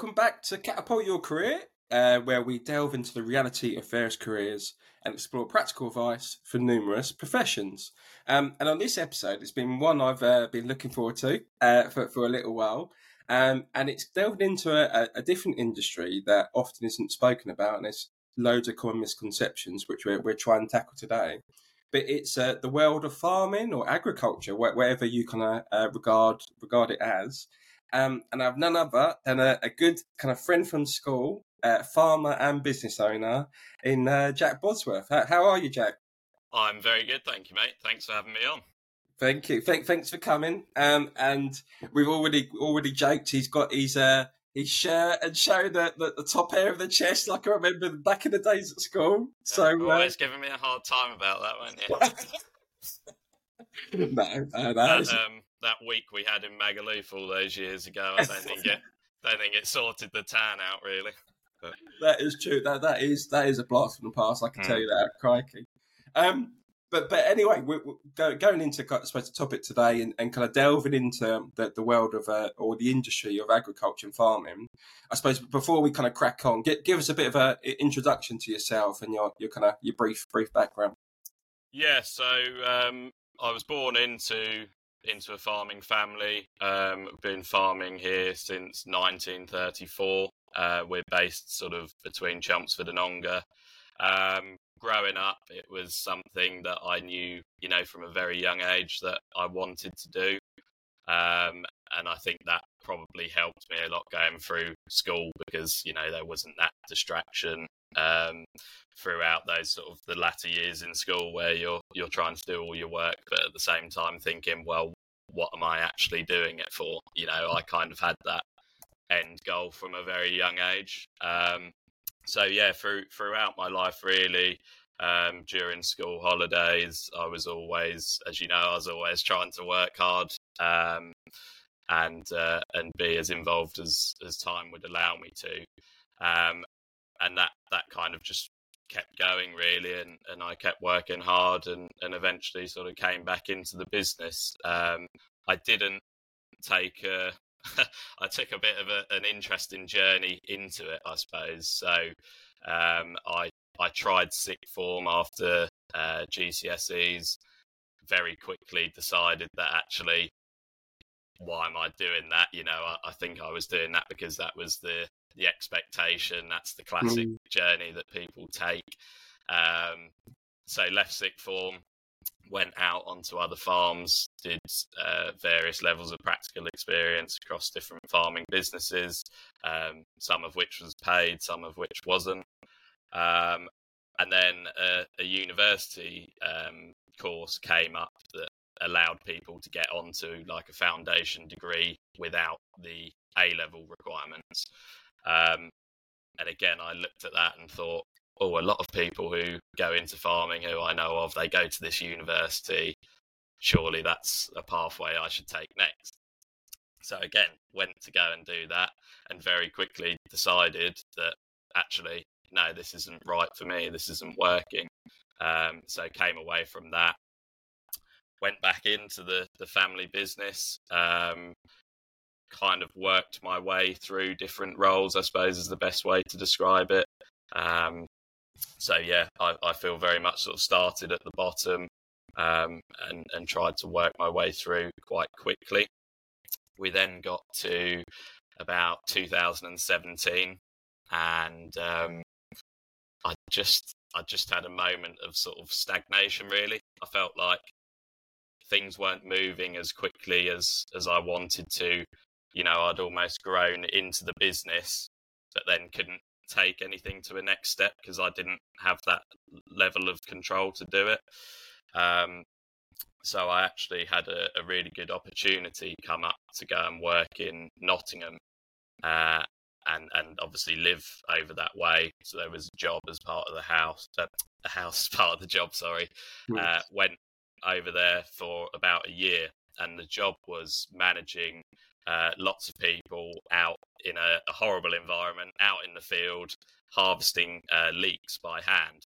welcome back to Catapult Your Career, uh, where we delve into the reality of various careers and explore practical advice for numerous professions. Um, and on this episode, it's been one I've uh, been looking forward to uh, for, for a little while. Um, and it's delved into a, a, different industry that often isn't spoken about, and there's loads of common misconceptions which we're, we're trying to tackle today. But it's uh, the world of farming or agriculture, wherever you kind of uh, regard regard it as. Um, and I've none other than a, a, good kind of friend from school, uh, farmer and business owner in uh, Jack Bosworth. How, how, are you, Jack? I'm very good, thank you, mate. Thanks for having me on. Thank you. Th- thanks for coming. Um, and we've already already joked. He's got his uh, his shirt and showing the, the, the, top hair of the chest, like I remember back in the days at school. So uh, always giving me a hard time about that one. Yeah. no, uh, that, um, that week we had in Magaluf all those years ago. I don't think it, don't think it sorted the tan out really. But... That is true. That that is that is a blast from the past. I can mm. tell you that. Crikey. Um, but but anyway, we're, we're going into I suppose the topic today and, and kind of delving into the, the world of uh, or the industry of agriculture and farming. I suppose before we kind of crack on, get, give us a bit of an introduction to yourself and your your kind of your brief brief background. Yeah, so um, I was born into into a farming family. Um, been farming here since 1934. Uh, we're based sort of between Chelmsford and Ongar. Um, growing up, it was something that I knew, you know, from a very young age that I wanted to do. Um, and I think that probably helped me a lot going through school because, you know, there wasn't that distraction um, throughout those sort of the latter years in school where you're you're trying to do all your work, but at the same time thinking, well, what am I actually doing it for? You know, I kind of had that end goal from a very young age. Um, so yeah, through throughout my life, really, um, during school holidays, I was always, as you know, I was always trying to work hard um, and uh, and be as involved as as time would allow me to. Um, and that that kind of just kept going really and, and I kept working hard and, and eventually sort of came back into the business. Um, I didn't take a, I took a bit of a, an interesting journey into it, I suppose. So um, I I tried sixth form after uh, GCSEs. Very quickly decided that actually, why am I doing that? You know, I, I think I was doing that because that was the the expectation. That's the classic mm. journey that people take. Um, so left sixth form, went out onto other farms, did uh, various levels of practical experience across different farming businesses, um, some of which was paid, some of which wasn't. Um, and then a, a university um, course came up that allowed people to get onto like a foundation degree without the A level requirements. Um, and again, I looked at that and thought, oh, a lot of people who go into farming who I know of, they go to this university. Surely that's a pathway I should take next. So again, went to go and do that, and very quickly decided that actually, no, this isn't right for me. This isn't working. Um, so came away from that. Went back into the the family business. Um, kind of worked my way through different roles, I suppose is the best way to describe it. Um, so yeah, I, I, feel very much sort of started at the bottom um, and and tried to work my way through quite quickly. We then got to about 2017, and um, I just I just had a moment of sort of stagnation. Really, I felt like things weren't moving as quickly as as I wanted to you know, I'd almost grown into the business, but then couldn't take anything to a next step because I didn't have that level of control to do it. Um, so I actually had a, a, really good opportunity come up to go and work in Nottingham, uh, and and obviously live over that way. So there was a job as part of the house, uh, a house part of the job. Sorry, uh, went over there for about a year, and the job was managing uh, lots of people out in a, a, horrible environment, out in the field, harvesting uh, leeks by hand.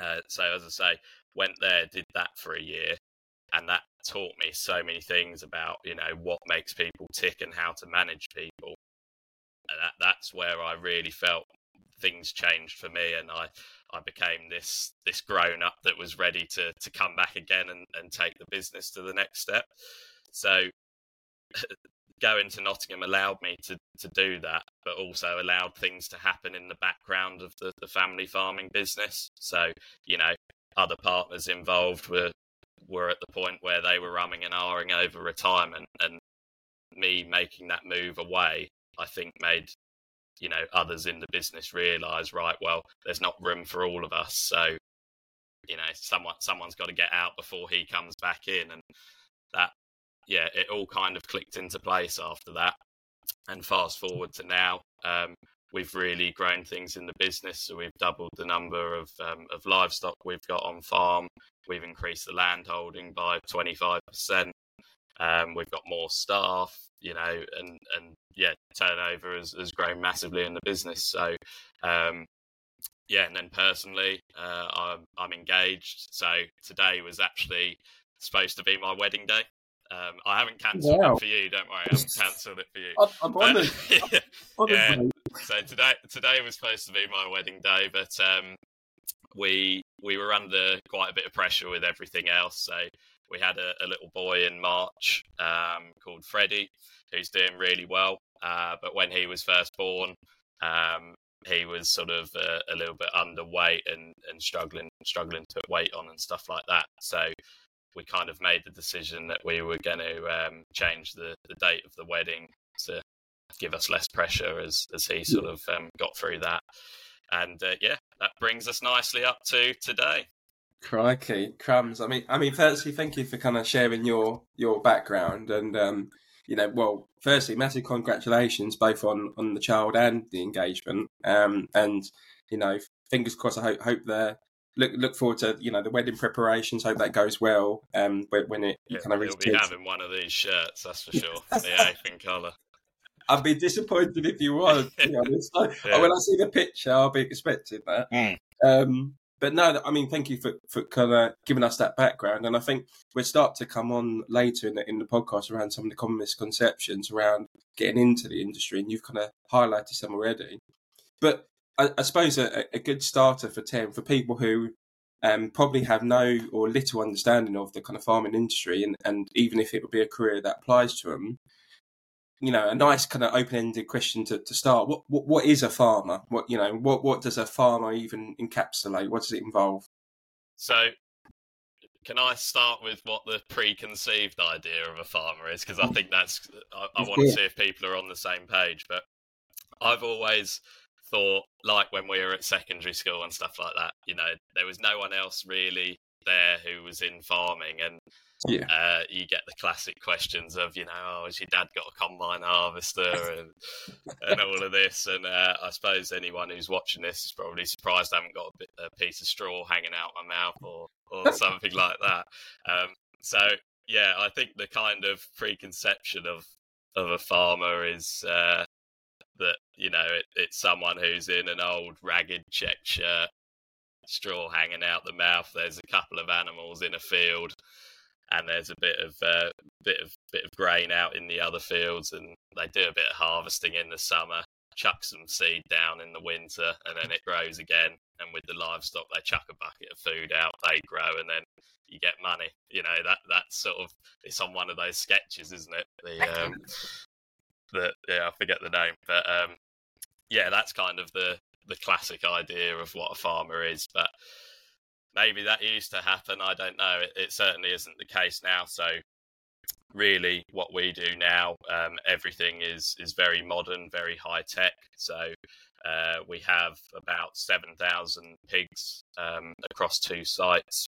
Uh, so, as I say, went there, did that for a year, and that taught me so many things about you know what makes people tick and how to manage people. that, that's where I really felt things changed for me, and I I became this this grown up that was ready to to come back again and, and take the business to the next step. So going to Nottingham allowed me to to do that, but also allowed things to happen in the background of the, the family farming business. So you know, other partners involved were were at the point where they were rumming and ahhing over retirement, and me making that move away, I think made you know others in the business realize right well there's not room for all of us so you know someone someone's got to get out before he comes back in and yeah it all kind of clicked into place after that and fast forward to now um, we've really grown things in the business so we've doubled the number of um, of livestock we've got on farm we've increased the land holding by 25% um, we've got more staff you know and and yeah, turnover has, has grown massively in the business. So, um, yeah, and then personally, uh, I'm, I'm engaged. So today was actually supposed to be my wedding day. Um, I haven't cancelled wow. it for you. Don't worry, I haven't cancelled it for you. I'm, honoured. yeah, So today, today was supposed to be my wedding day, but um, we we were under quite a bit of pressure with everything else. So we had a, a little boy in March um, called Freddie, who's doing really well. Uh, but when he was first born, um, he was sort of uh, a little bit underweight and, and struggling struggling to put weight on and stuff like that. So we kind of made the decision that we were going to um, change the, the date of the wedding to give us less pressure as as he sort of um, got through that. And uh, yeah, that brings us nicely up to today. Crikey, crumbs! I mean, I mean, firstly, thank you for kind of sharing your your background and um, you know, well, firstly, massive congratulations both on on the child and the engagement. Um, and you know, fingers crossed. I hope hope the look look forward to you know the wedding preparations. Hope that goes well. Um, when it yeah, kind of reaches. You'll be having one of these shirts, that's for sure. the apron colour. I'd be disappointed if you was. To be honest. yeah. When I see the picture, I'll be expecting that. Mm. Um, but no, I mean, thank you for, for kind of giving us that background. And I think we'll start to come on later in the, in the podcast around some of the common misconceptions around getting into the industry. And you've kind of highlighted some already. But I, I suppose a, a, good starter for Tim, for people who um, probably have no or little understanding of the kind of farming industry, and, and even if it would be a career that applies to them, you know, a nice kind of open-ended question to, to start. What, what what is a farmer? What you know, what what does a farmer even encapsulate? What does it involve? So, can I start with what the preconceived idea of a farmer is? Because I think that's I, I want to see if people are on the same page. But I've always thought, like when we were at secondary school and stuff like that, you know, there was no one else really there who was in farming, and yeah. Uh, you get the classic questions of, you know, oh, has your dad got a combine harvester and and all of this? And uh, I suppose anyone who's watching this is probably surprised I haven't got a, bit, a piece of straw hanging out my mouth or, or something like that. Um, so, yeah, I think the kind of preconception of, of a farmer is uh, that, you know, it, it's someone who's in an old ragged check shirt, straw hanging out the mouth. There's a couple of animals in a field and there's a bit of uh, bit of bit of grain out in the other fields, and they do a bit of harvesting in the summer, chuck some seed down in the winter, and then it grows again. And with the livestock, they chuck a bucket of food out, they grow, and then you get money. You know that that's sort of it's on one of those sketches, isn't it? The um, the yeah, I forget the name, but um, yeah, that's kind of the the classic idea of what a farmer is, but maybe that used to happen. I don't know. It, it certainly isn't the case now. So really what we do now um, everything is is very modern very high tech so uh, we have about 7000 pigs um, across two sites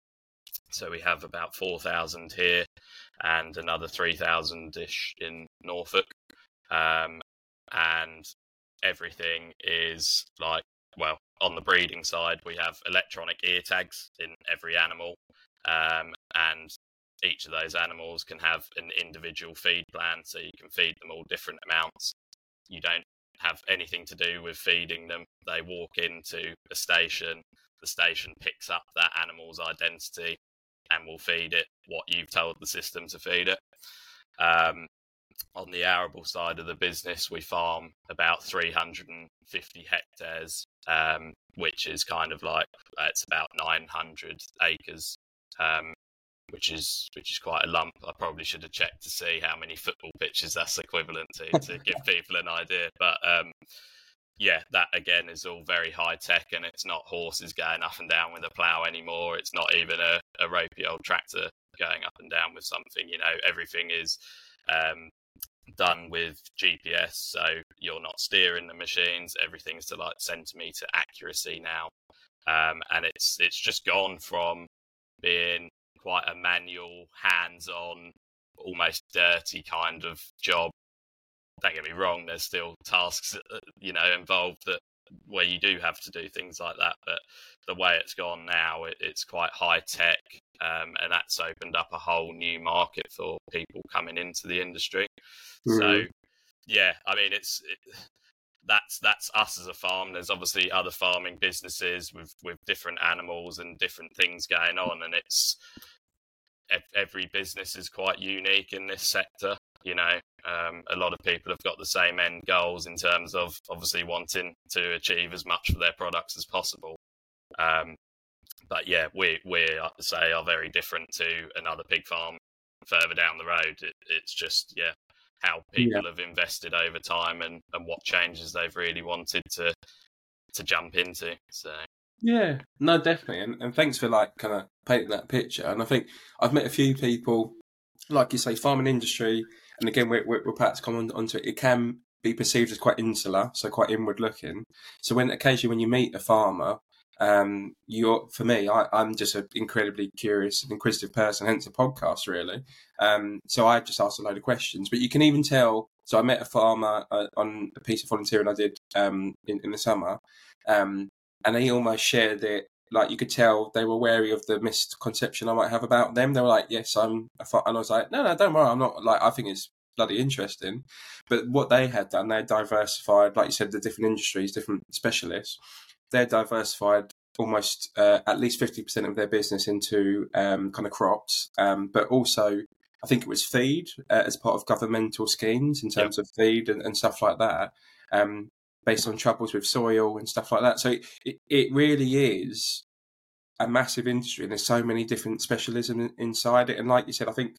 so we have about 4000 here and another 3000 ish in norfolk um, and everything is like well on the breeding side, we have electronic ear tags in every animal, um, and each of those animals can have an individual feed plan, so you can feed them all different amounts. You don't have anything to do with feeding them. They walk into a station, the station picks up that animal's identity and will feed it what you've told the system to feed it. Um, on the arable side of the business, we farm about 350 hectares, um, which is kind of like uh, it's about 900 acres, um, which is which is quite a lump. I probably should have checked to see how many football pitches that's equivalent to to give people an idea. But um, yeah, that again is all very high tech, and it's not horses going up and down with a plough anymore. It's not even a, a ropey old tractor going up and down with something. You know, everything is um, done with GPS, so you're not steering the machines. Everything's to like centimeter accuracy now, um, and it's it's just gone from being quite a manual, hands-on, almost dirty kind of job. Don't get me wrong. There's still tasks, uh, you know, involved that where you do have to do things like that. But the way it's gone now, it, it's quite high tech, um, and that's opened up a whole new market for people coming into the industry. Mm. So, yeah, I mean, it's it, that's that's us as a farm. There's obviously other farming businesses with with different animals and different things going on, and it's every business is quite unique in this sector. You know, um, a lot of people have got the same end goals in terms of obviously wanting to achieve as much for their products as possible. Um, but yeah, we we say are very different to another pig farm further down the road. It, it's just yeah, how people yeah. have invested over time and and what changes they've really wanted to to jump into. So yeah, no, definitely, and, and thanks for like kind of painting that picture. And I think I've met a few people, like you say, farming industry, and again, we're, we're, we're perhaps come on, onto it. It can be perceived as quite insular, so quite inward looking. So when occasionally when you meet a farmer, um, you're for me, I, am just an incredibly curious and inquisitive person, hence the podcast, really. Um, so I just asked a load of questions, but you can even tell. So I met a farmer uh, on a piece of volunteering I did um, in, in the summer, um, and he almost shared it. Like you could tell they were wary of the misconception I might have about them. They were like, "Yes, I'm," a and I was like, "No, no, don't worry. I'm not." Like I think it's bloody interesting. But what they had done, they diversified, like you said, the different industries, different specialists. They're diversified almost uh, at least 50% of their business into um, kind of crops, um, but also I think it was feed uh, as part of governmental schemes in terms yep. of feed and, and, stuff like that. Um, based on troubles with soil and stuff like that. So it, it really is a massive industry, and there's so many different specialisms inside it. And like you said, I think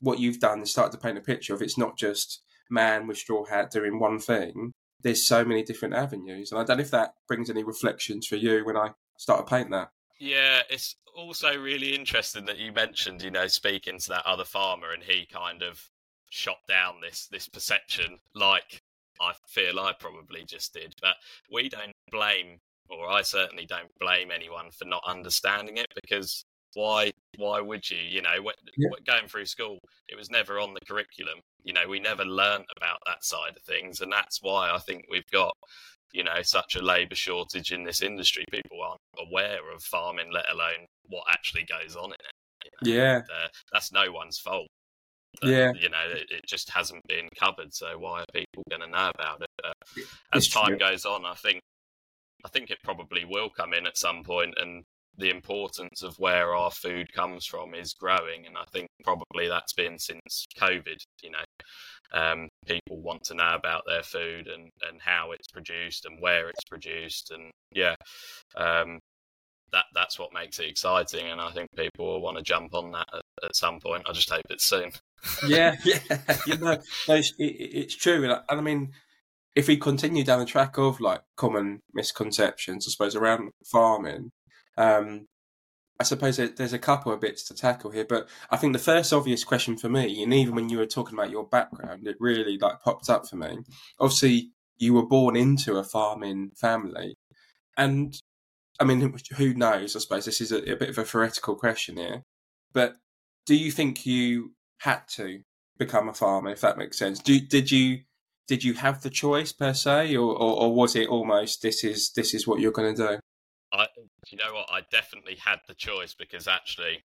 what you've done is started to paint a picture of it's not just man with straw hat doing one thing. There's so many different avenues, and I don't know if that brings any reflections for you when I start to paint that. Yeah, it's also really interesting that you mentioned, you know, speaking to that other farmer, and he kind of shot down this this perception like I feel I probably just did. But we don't blame, or I certainly don't blame anyone for not understanding it because why why would you you know yeah. going through school it was never on the curriculum you know we never learned about that side of things and that's why i think we've got you know such a labor shortage in this industry people aren't aware of farming let alone what actually goes on in it you know? yeah and, uh, that's no one's fault yeah, you know, it, it, just hasn't been covered. So why are people going to know about it? Uh, as time true. goes on, I think, I think it probably will come in at some point, and the importance of where our food comes from is growing, and I think probably that's been since COVID. You know, um, people want to know about their food and and how it's produced and where it's produced, and yeah, um, that that's what makes it exciting, and I think people will want to jump on that at, at some point. I just hope it's soon. yeah, yeah, you know, no, it's, it, it's true, and I, and I mean, if we continue down the track of like common misconceptions, I suppose around farming, um, I suppose there's a couple of bits to tackle here, but I think the first obvious question for me, and even when you were talking about your background, it really like popped up for me. Obviously, you were born into a farming family, and I mean, who knows? I suppose this is a, a bit of a theoretical question here, but do you think you had to become a farmer, if that makes sense. Do, did you did you have the choice per se, or, or, or was it almost this is this is what you're going to do? I, you know what, I definitely had the choice because actually,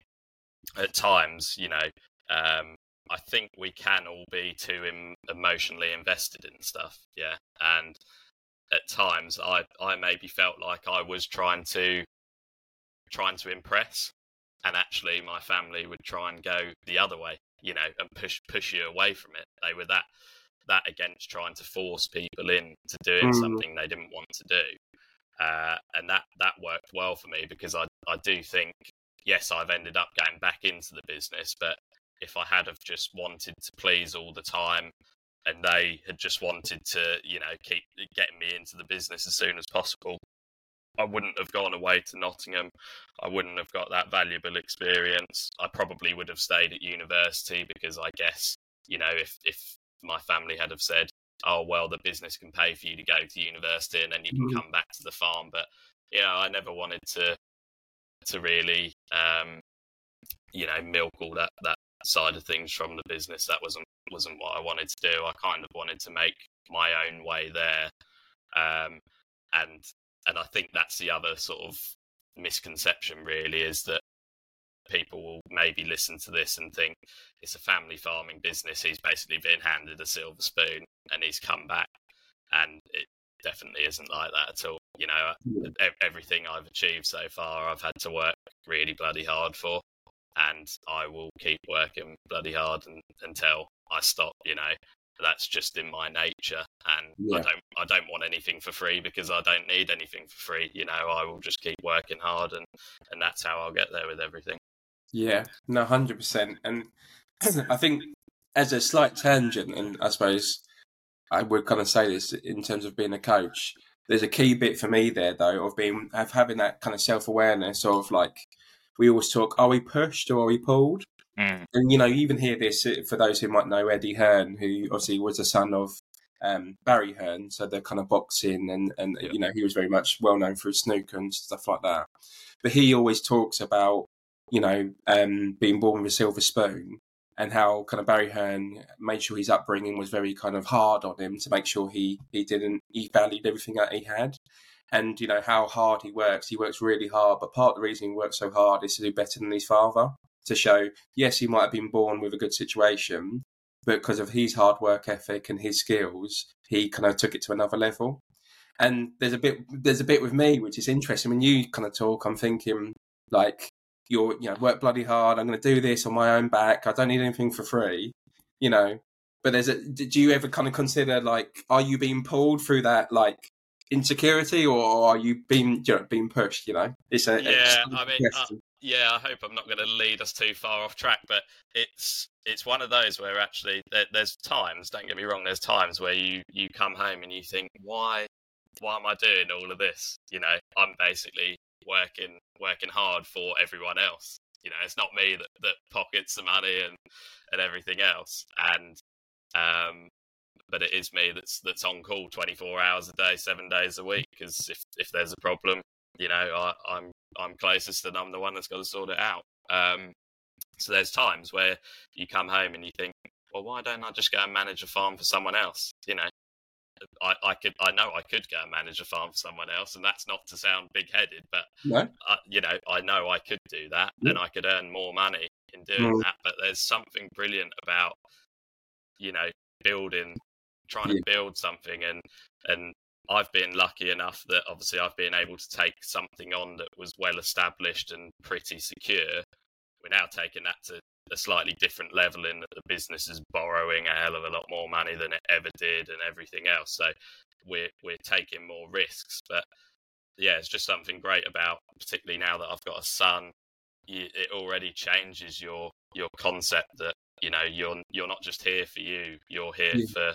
at times, you know, um, I think we can all be too Im- emotionally invested in stuff, yeah, and at times I I maybe felt like I was trying to trying to impress and actually my family would try and go the other way you know, and push push you away from it. They were that that against trying to force people into doing mm. something they didn't want to do. Uh, and that that worked well for me because I I do think yes I've ended up going back into the business, but if I had have just wanted to please all the time and they had just wanted to you know keep getting me into the business as soon as possible, I wouldn't have gone away to Nottingham. I wouldn't have got that valuable experience. I probably would have stayed at university because I guess you know if if my family had have said oh well the business can pay for you to go to university and then you can mm-hmm. come back to the farm. But you know i never wanted to to really um you know milk all that that side of things from the business. That wasn't wasn't what i wanted to do. I kind of wanted to make my own way there. Um and and i think that's the other sort of misconception really is that people will maybe listen to this and think it's a family farming business. He's basically been handed a silver spoon and he's come back. And it definitely isn't like that at all. You know, everything I've achieved so far, I've had to work really bloody hard for. And I will keep working bloody hard and, until I stop, you know. That's just in my nature, and yeah. I don't. I don't want anything for free because I don't need anything for free. You know, I will just keep working hard, and and that's how I'll get there with everything. Yeah, no, hundred percent. And I think as a slight tangent, and I suppose I would kind of say this in terms of being a coach. There's a key bit for me there, though, of being of having that kind of self awareness of like we always talk: are we pushed or are we pulled? Mm. And you know, you even hear this uh, for those who might know Eddie Hearn, who obviously was the son of um, Barry Hearn, so the kind of boxing and and yeah. you know he was very much well known for his snooker and stuff like that. But he always talks about you know, um, being born with a silver spoon, and how kind of Barry Hearn made sure his upbringing was very kind of hard on him to make sure he he didn't he valued everything that he had, and you know how hard he works. He works really hard, but part of the reason he works so hard is to do better than his father. To show, yes, he might have been born with a good situation, but because of his hard work ethic and his skills, he kind of took it to another level. And there's a bit there's a bit with me which is interesting. When you kind of talk, I'm thinking like you're you know work bloody hard i'm going to do this on my own back i don't need anything for free you know? But there's a do you ever kind of consider like are you being pulled through that like insecurity or are you being you know, being pushed you know? It's a yeah i mean uh, yeah i hope i'm not going to lead us too far off track but it's it's one of those where actually there, there's times don't get me wrong there's times where you you come home and you think why why am i doing all of this? You know i'm basically working working hard for everyone else. You know, it's not me that, that pockets the money and and everything else. And um, but it is me that's that's on call 24 hours a day, seven days a week. Because if if there's a problem, you know, I, I'm I'm closest and I'm the one that's got to sort it out. Um, so there's times where you come home and you think, well, why don't I just go and manage a farm for someone else? You know, I, I could I know I could go and manage a farm for someone else, and that's not to sound big headed, but no. uh, you know I know I could do that, yeah. and I could earn more money in doing mm. that. But there's something brilliant about you know building, trying yeah. to build something, and and I've been lucky enough that obviously I've been able to take something on that was well established and pretty secure. We're now taking that to a slightly different level in that the business is borrowing a hell of a lot more money than it ever did and everything else. So we're we're taking more risks. But yeah, it's just something great about particularly now that I've got a son. You, it already changes your your concept that you know you're you're not just here for you. You're here yeah. for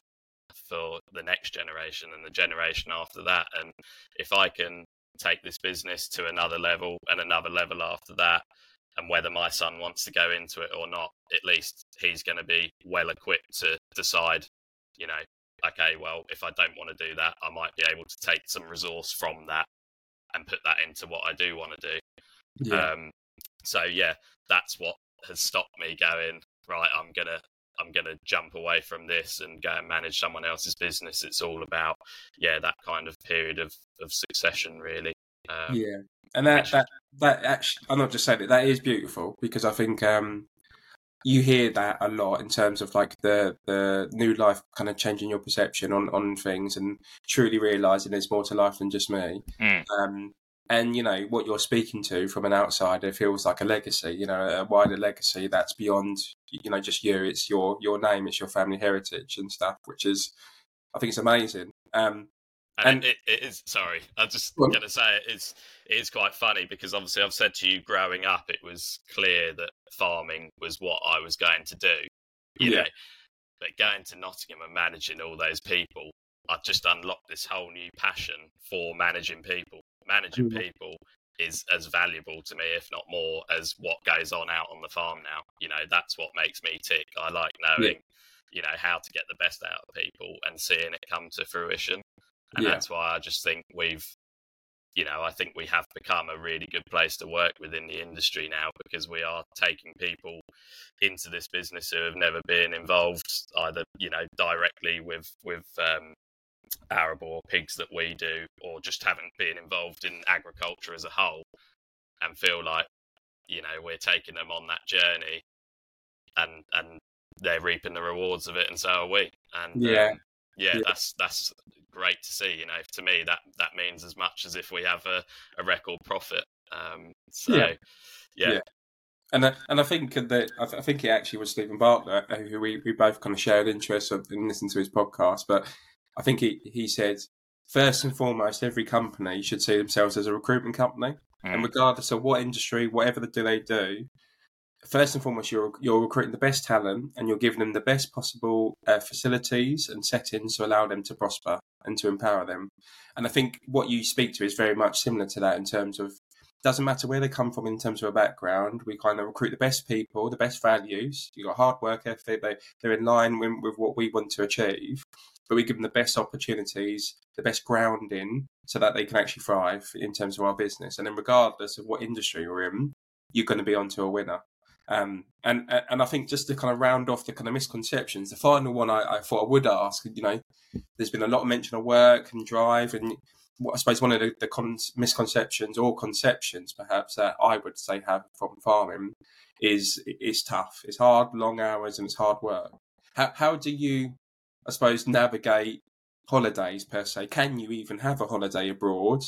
for the next generation and the generation after that. And if I can take this business to another level and another level after that and whether my son wants to go into it or not, at least he's going to be well equipped to decide, you know, okay, well, if I don't want to do that, I might be able to take some resource from that and put that into what I do want to do. Yeah. Um, so yeah, that's what has stopped me going right. I'm gonna I'm gonna jump away from this and go and manage someone else's business. It's all about yeah that kind of period of of succession really. Um, yeah, and that that that actually, I'm not just saying it. That is beautiful because I think um, you hear that a lot in terms of like the the new life kind of changing your perception on on things and truly realizing there's more to life than just me. Mm. Um, and you know what you're speaking to from an outsider feels like a legacy you know a wider legacy that's beyond you know just you it's your your name it's your family heritage and stuff which is i think it's amazing um and, and it, it is sorry i'm just well, gonna say it is it is quite funny because obviously i've said to you growing up it was clear that farming was what i was going to do you yeah. know but going to nottingham and managing all those people i've just unlocked this whole new passion for managing people managing mm-hmm. people is as valuable to me, if not more, as what goes on out on the farm now. You know, that's what makes me tick. I like knowing, yeah. you know, how to get the best out of people and seeing it come to fruition. And yeah. that's why I just think we've, you know, I think we have become a really good place to work within the industry now because we are taking people into this business who have never been involved either, you know, directly with with um, arable or pigs that we do, or just haven't been involved in agriculture as a whole, and feel like you know we're taking them on that journey, and and they're reaping the rewards of it, and so are we. And yeah, um, yeah, yeah, that's that's great to see. You know, to me that that means as much as if we have a, a record profit. Um, so yeah. yeah. yeah. And I, and I think that I, th- I, think it actually was Steven Bartlett who we, we both kind of shared interest in listening to his podcast. But I think he, he said, first and foremost, every company should see themselves as a recruitment company. Mm. And regardless of what industry, whatever do they do, first and foremost, you're, you're recruiting the best talent and you're giving them the best possible uh, facilities and settings to allow them to prosper and to empower them. And I think what you speak to is very much similar to that in terms of doesn't matter where they come from in terms of a background. We kind of recruit the best people, the best values. You've got hard work ethic. They, they're in line with, with what we want to achieve but we give them the best opportunities, the best grounding, so that they can actually thrive in terms of our business. And then, regardless of what industry you're in, you're going to be onto a winner. Um, and and I think just to kind of round off the kind of misconceptions, the final one I, I thought I would ask, you know, there's been a lot of mention of work and drive, and I suppose one of the, the con- misconceptions or conceptions perhaps that I would say have from farming is it's tough, it's hard, long hours, and it's hard work. How how do you I suppose, navigate holidays per se. Can you even have a holiday abroad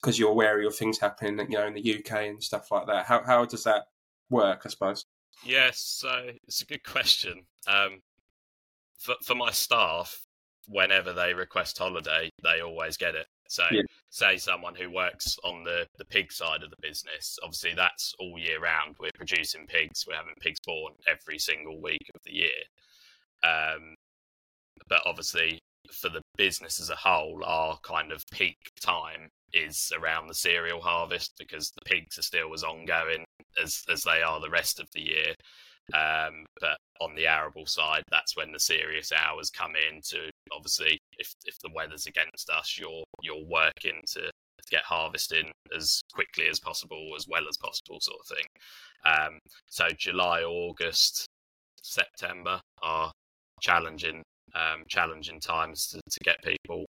because you're wary of things happening, you know, in the UK and stuff like that? How how does that work? I suppose. Yes, so it's a good question. Um, for for my staff, whenever they request holiday, they always get it. So, yeah. say someone who works on the, the pig side of the business, obviously that's all year round. We're producing pigs, we're having pigs born every single week of the year. Um, but obviously for the business as a whole, our kind of peak time is around the cereal harvest because the pigs are still as ongoing as as they are the rest of the year. Um, but on the arable side, that's when the serious hours come in. To obviously, if if the weather's against us, you're you're working to, get harvesting as quickly as possible, as well as possible, sort of thing. Um, so July, August, September are challenging um, challenging times to, to get people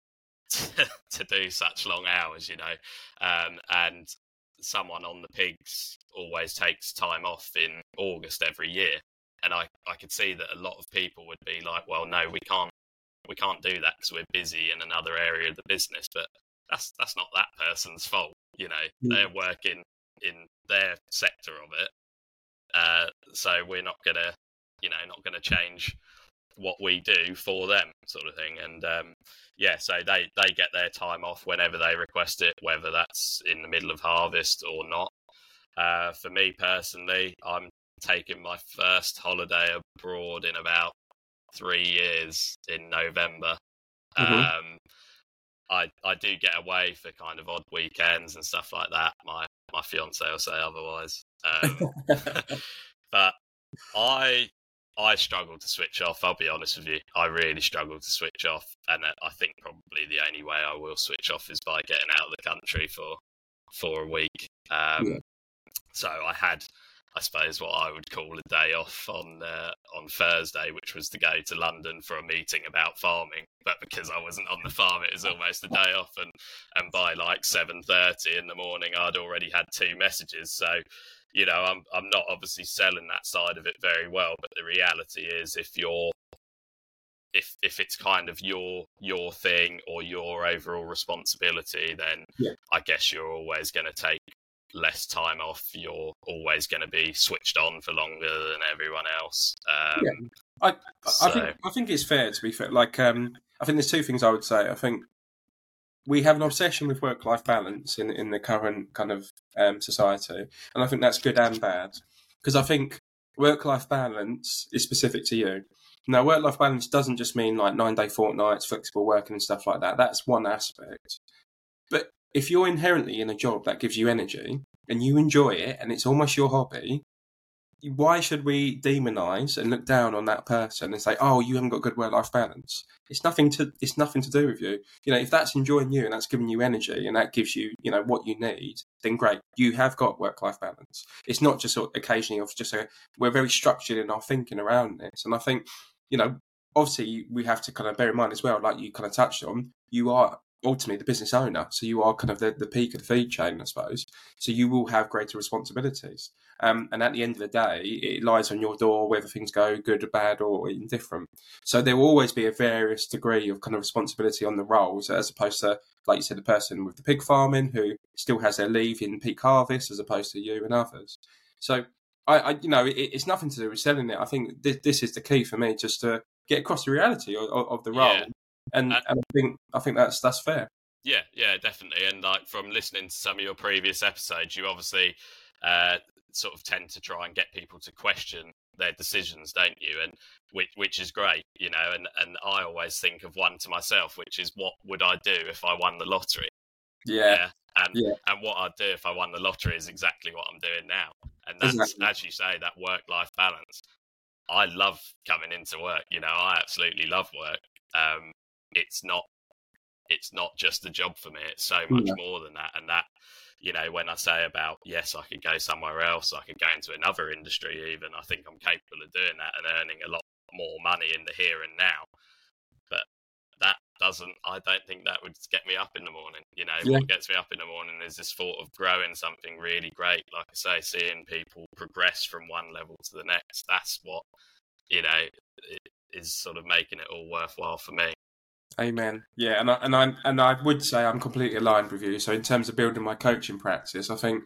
to, to, do such long hours, you know. Um, and someone on the pigs always takes time off in August every year. And I, I could see that a lot of people would be like, well, no, we can't, we can't do that because we're busy in another area of the business. But that's that's not that person's fault, you know. Mm. They're working in their sector of it, uh, so we're not gonna, you know, not gonna change what we do for them, sort of thing. And um, yeah, so they they get their time off whenever they request it, whether that's in the middle of harvest or not. Uh, for me personally, I'm taking my first holiday abroad in about three years in November. Mm-hmm. Um, I I do get away for kind of odd weekends and stuff like that. My my fiance will say otherwise. Um, but I I struggle to switch off. I'll be honest with you. I really struggle to switch off, and I think probably the only way I will switch off is by getting out of the country for for a week. Um, yeah. So I had, I suppose, what I would call a day off on uh, on Thursday, which was to go to London for a meeting about farming. But because I wasn't on the farm, it was almost a day off, and and by like seven thirty in the morning, I'd already had two messages. So you know, I'm I'm not obviously selling that side of it very well, but the reality is if you're if if it's kind of your your thing or your overall responsibility, then Yeah. I guess you're always going to take less time off. You're always going to be switched on for longer than everyone else. Um, Yeah. I, I, I think I think it's fair to be fair. Like, um, I think there's two things I would say. I think we have an obsession with work-life balance in in the current kind of um, society, and I think that's good and bad. Because I think work-life balance is specific to you. Now, work-life balance doesn't just mean like nine-day fortnights, flexible working, and stuff like that. That's one aspect. But if you're inherently in a job that gives you energy and you enjoy it, and it's almost your hobby, why should we demonize and look down on that person and say, "Oh, you haven't got good work-life balance"? It's nothing to it's nothing to do with you. You know, if that's enjoying you and that's giving you energy and that gives you, you know, what you need, then great. You have got work-life balance. It's not just occasionally of just a. We're very structured in our thinking around this, and I think, you know, obviously we have to kind of bear in mind as well, like you kind of touched on, you are ultimately the business owner, so you are kind of the, the peak of the feed chain, I suppose. So you will have greater responsibilities. Um, and at the end of the day, it lies on your door whether things go good or bad or indifferent. So there will always be a various degree of kind of responsibility on the roles, as opposed to, like you said, the person with the pig farming who still has their leave in peak harvest, as opposed to you and others. So I, I you know, it, it's nothing to do with selling it. I think this, this is the key for me, just to get across the reality of, of the role. Yeah. And, Uh, and I think I think that's that's fair. Yeah, yeah, definitely. And like from listening to some of your previous episodes, you obviously uh, sort of tend to try and get people to question their decisions, don't you? And which which is great, you know. And and I always think of one to myself, which is what would I do if I won the lottery? Yeah, And Yeah. and what I'd do if I won the lottery is exactly what I'm doing now. And that's Exactly. as you say, that work life balance. I love coming into work. You know, I absolutely love work. Um, it's not it's not just a job for me. It's so much Yeah. more than that. And that, you know, when I say about yes, I could go somewhere else, I could go into another industry. Even I think I'm capable of doing that and earning a lot more money in the here and now. But that doesn't. I don't think that would get me up in the morning. You know, Yeah. what gets me up in the morning is this thought of growing something really great. Like I say, seeing people progress from one level to the next. That's what you know, is sort of making it all worthwhile for me. Amen. Yeah, and I, and I and I would say I'm completely aligned with you. So in terms of building my coaching practice, I think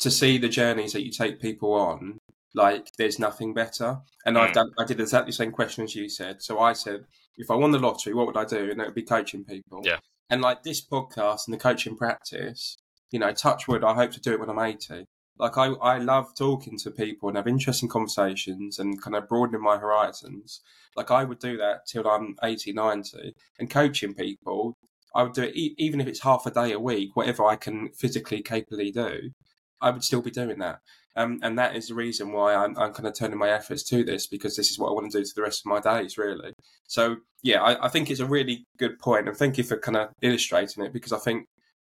to see the journeys that you take people on, like there's nothing better. And I've Mm. done I did exactly the same question as you said. So I said, if I won the lottery, what would I do? And it would be coaching people. Yeah. And like this podcast and the coaching practice, you know, touch wood, I hope to do it when I'm 80. Like I, I love talking to people and have interesting conversations and kind of broadening my horizons. Like I would do that till I'm 80, 90 and coaching people, I would do it e- even if it's half a day a week, whatever I can physically capably do. I would still be doing that, um, and that is the reason why I'm, I'm kind of turning my efforts to this because this is what I want to do to the rest of my days, really. So yeah, I, I think it's a really good point, and thank you for kind of illustrating it because I think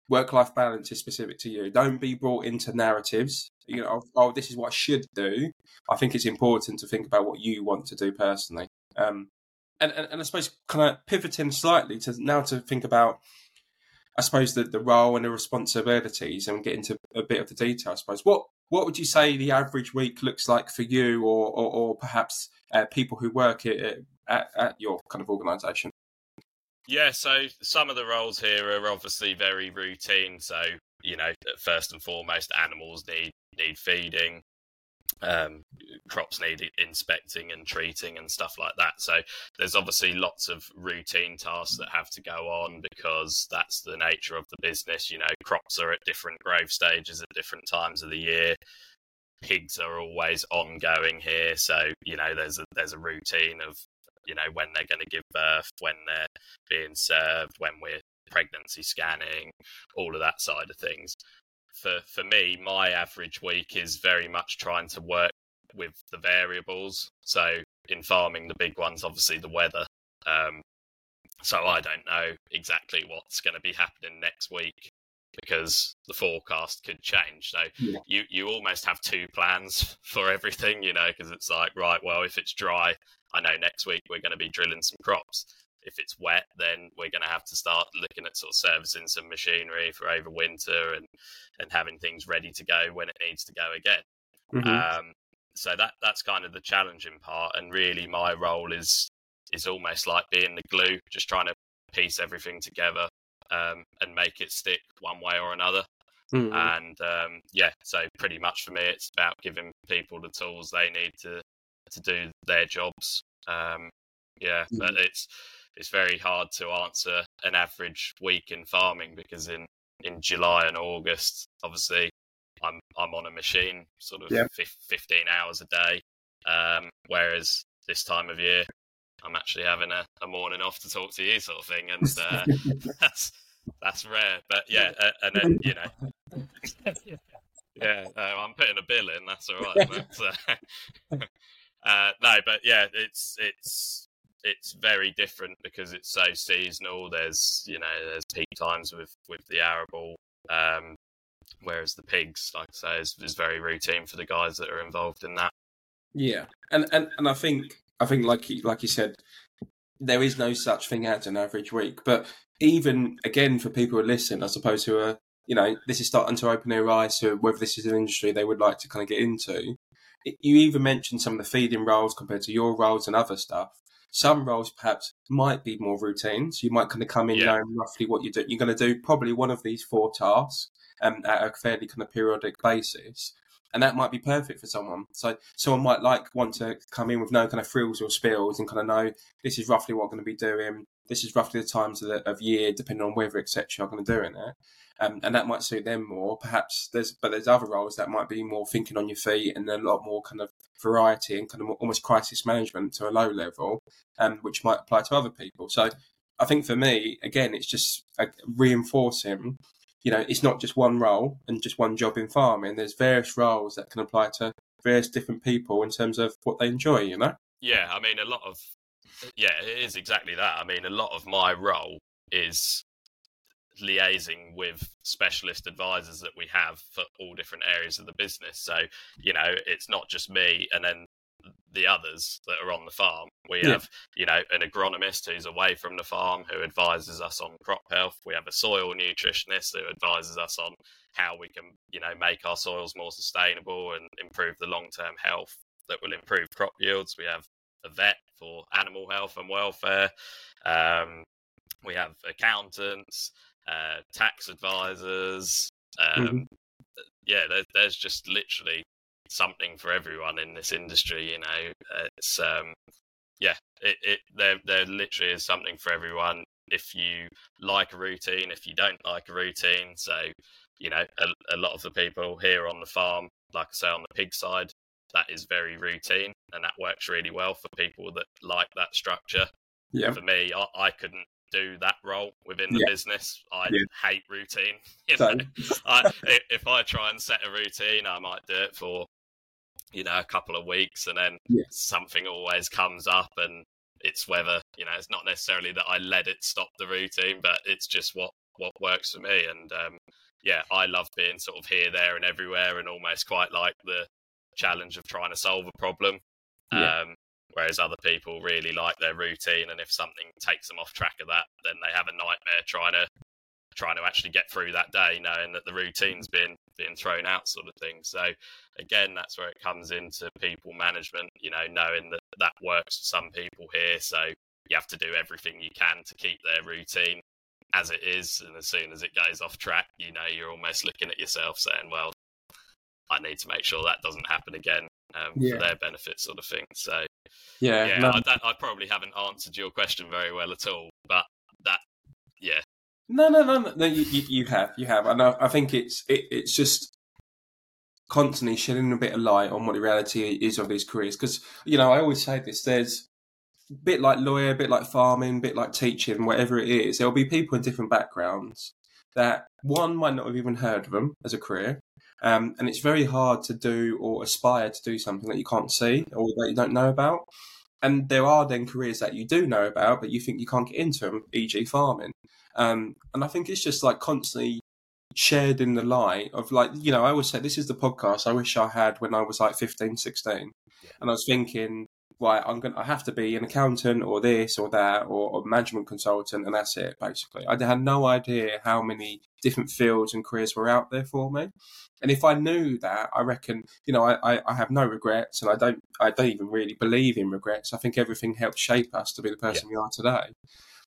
work-life balance is specific to you. Don't be brought into narratives. You know, oh, this is what I should do. I think it's important to think about what you want to do personally. Um, and, and, and I suppose kind of pivoting slightly to now to think about, I suppose the, the role and the responsibilities and get into a bit of the detail. I suppose what what would you say the average week looks like for you, or or, or perhaps uh, people who work at, at at your kind of organisation? Yeah, so some of the roles here are obviously very routine. So you know, first and foremost, animals need need feeding. Um, crops need inspecting and treating and stuff like that. So there's obviously lots of routine tasks that have to go on because that's the nature of the business. You know, crops are at different growth stages at different times of the year. Pigs are always ongoing here, so you know there's a there's a routine of you know when they're going to give birth, when they're being served, when we're pregnancy scanning, all of that side of things. For for me, my average week is very much trying to work with the variables. So in farming, the big ones obviously the weather. Um, so I don't know exactly what's going to be happening next week because the forecast could change. So Yeah. you you almost have two plans for everything, you know, because it's like right, well, if it's dry, I know next week we're going to be drilling some crops. If it's wet, then we're going to have to start looking at sort of servicing some machinery for over winter and and having things ready to go when it needs to go again. Mhm. Um, so that that's kind of the challenging part, and really my role is is almost like being the glue, just trying to piece everything together um, and make it stick one way or another. Mm. And um, yeah, so pretty much for me, it's about giving people the tools they need to to do their jobs. Um, yeah, mm. but it's it's very hard to answer an average week in farming because in in July and August, obviously, I'm I'm on a machine sort of 15 hours a day, um, whereas this time of year, I'm actually having a, a morning off to talk to you, sort of thing, and uh, that's that's rare. But yeah, uh, and then you know, yeah, uh, I'm putting a bill in. That's all right. But, uh, no, but yeah, it's it's it's very different because it's so seasonal. There's you know there's peak times with with the arable, um, whereas the pigs, like I say, is, is very routine for the guys that are involved in that. Yeah, and and and I think I think like you, like you said, there is no such thing as an average week. But even again, for people who listen, I suppose who are you know this is starting to open their eyes to whether this is an industry they would like to kind of get into. You even mentioned some of the feeding roles compared to your roles and other stuff. Some roles perhaps might be more routine, so you might kind of come in yeah. knowing roughly what you do. You're going to do probably one of these four tasks um, at a fairly kind of periodic basis and that might be perfect for someone. So someone might like want to come in with no kind of frills or spills and kind of know this is roughly what I'm going to be doing. This is roughly the times of, the, of year, depending on weather, etc. I'm going to do in it, um, and that might suit them more. Perhaps there's, but there's other roles that might be more thinking on your feet and a lot more kind of variety and kind of almost crisis management to a low level, um, which might apply to other people. So I think for me, again, it's just uh, reinforcing you know, it's not just one role and just one job in farming. There's various roles that can apply to various different people in terms of what they enjoy, you know? Yeah, I mean, a lot of, yeah, it is exactly that. I mean, a lot of my role is liaising with specialist advisors that we have for all different areas of the business. So, you know, it's not just me and then the others that are on the farm. We yeah. have, you know, an agronomist who's away from the farm who advises us on crop health. We have a soil nutritionist who advises us on how we can, you know, make our soils more sustainable and improve the long term health that will improve crop yields. We have a vet for animal health and welfare. Um, we have accountants, uh, tax advisors. Um, mm-hmm. Yeah, there, there's just literally something for everyone in this industry. You know, it's um, yeah, it, it there there literally is something for everyone. If you like a routine, if you don't like a routine, so you know, a, a lot of the people here on the farm, like I say, on the pig side, that is very routine, and that works really well for people that like that structure. Yeah. For me, I, I couldn't do that role within the yeah. business. I yeah. hate routine. You know? I, if I try and set a routine, I might do it for you know, a couple of weeks and then yeah. something always comes up and it's whether, you know, it's not necessarily that I let it stop the routine, but it's just what, what works for me. And, um, yeah, I love being sort of here, there and everywhere and almost quite like the challenge of trying to solve a problem. Yeah. Um, whereas other people really like their routine and if something takes them off track of that, then they have a nightmare trying to trying to actually get through that day knowing that the routine's been being thrown out sort of thing so again that's where it comes into people management you know knowing that that works for some people here so you have to do everything you can to keep their routine as it is and as soon as it goes off track you know you're almost looking at yourself saying well i need to make sure that doesn't happen again um, yeah. for their benefit sort of thing so yeah, yeah no. I, I probably haven't answered your question very well at all but that yeah no, no, no, no. You, you, you have, you have, and I, I think it's it, it's just constantly shedding a bit of light on what the reality is of these careers. Because you know, I always say this: there's a bit like lawyer, a bit like farming, a bit like teaching, whatever it is. There'll be people in different backgrounds that one might not have even heard of them as a career. Um, and it's very hard to do or aspire to do something that you can't see or that you don't know about. And there are then careers that you do know about, but you think you can't get into them, e.g., farming. Um, and I think it's just like constantly shared in the light of like, you know, I always say this is the podcast I wish I had when I was like 15, 16. Yeah. And I was thinking, right, I'm going to I have to be an accountant or this or that or, a management consultant and that's it basically. I had no idea how many different fields and careers were out there for me. And if I knew that, I reckon, you know, I, I, I have no regrets and I don't I don't even really believe in regrets. I think everything helped shape us to be the person yeah. we are today.